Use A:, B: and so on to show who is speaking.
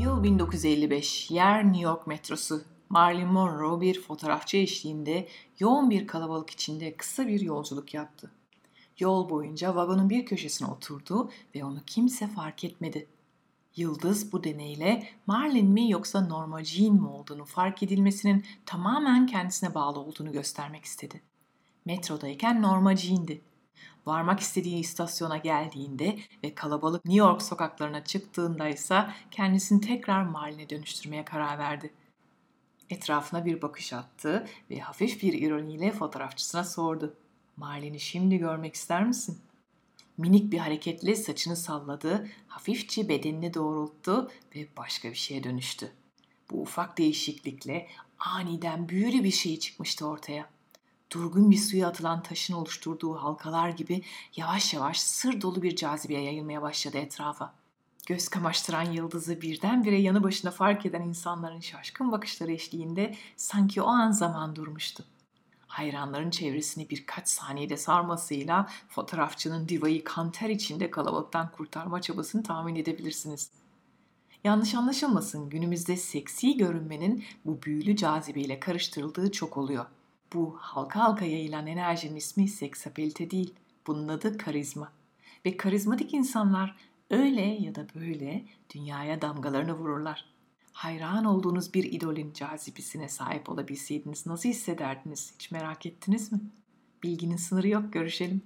A: Yıl 1955. Yer New York metrosu. Marilyn Monroe bir fotoğrafçı eşliğinde yoğun bir kalabalık içinde kısa bir yolculuk yaptı. Yol boyunca vagonun bir köşesine oturdu ve onu kimse fark etmedi. Yıldız bu deneyle Marilyn mi yoksa Norma Jean mi olduğunu fark edilmesinin tamamen kendisine bağlı olduğunu göstermek istedi. Metrodayken Norma Jean'di. Varmak istediği istasyona geldiğinde ve kalabalık New York sokaklarına çıktığında ise kendisini tekrar Marlin'e dönüştürmeye karar verdi. Etrafına bir bakış attı ve hafif bir ironiyle fotoğrafçısına sordu. Marlin'i şimdi görmek ister misin? Minik bir hareketle saçını salladı, hafifçe bedenini doğrulttu ve başka bir şeye dönüştü. Bu ufak değişiklikle aniden büyülü bir şey çıkmıştı ortaya. Durgun bir suya atılan taşın oluşturduğu halkalar gibi yavaş yavaş sır dolu bir cazibeye yayılmaya başladı etrafa. Göz kamaştıran yıldızı birdenbire yanı başında fark eden insanların şaşkın bakışları eşliğinde sanki o an zaman durmuştu. Hayranların çevresini birkaç saniyede sarmasıyla fotoğrafçının divayı kanter içinde kalabalıktan kurtarma çabasını tahmin edebilirsiniz. Yanlış anlaşılmasın günümüzde seksi görünmenin bu büyülü cazibeyle karıştırıldığı çok oluyor. Bu halka halka yayılan enerjinin ismi seksapelite değil. Bunun adı karizma. Ve karizmatik insanlar öyle ya da böyle dünyaya damgalarını vururlar. Hayran olduğunuz bir idolün cazibesine sahip olabilseydiniz nasıl hissederdiniz? Hiç merak ettiniz mi? Bilginin sınırı yok, görüşelim.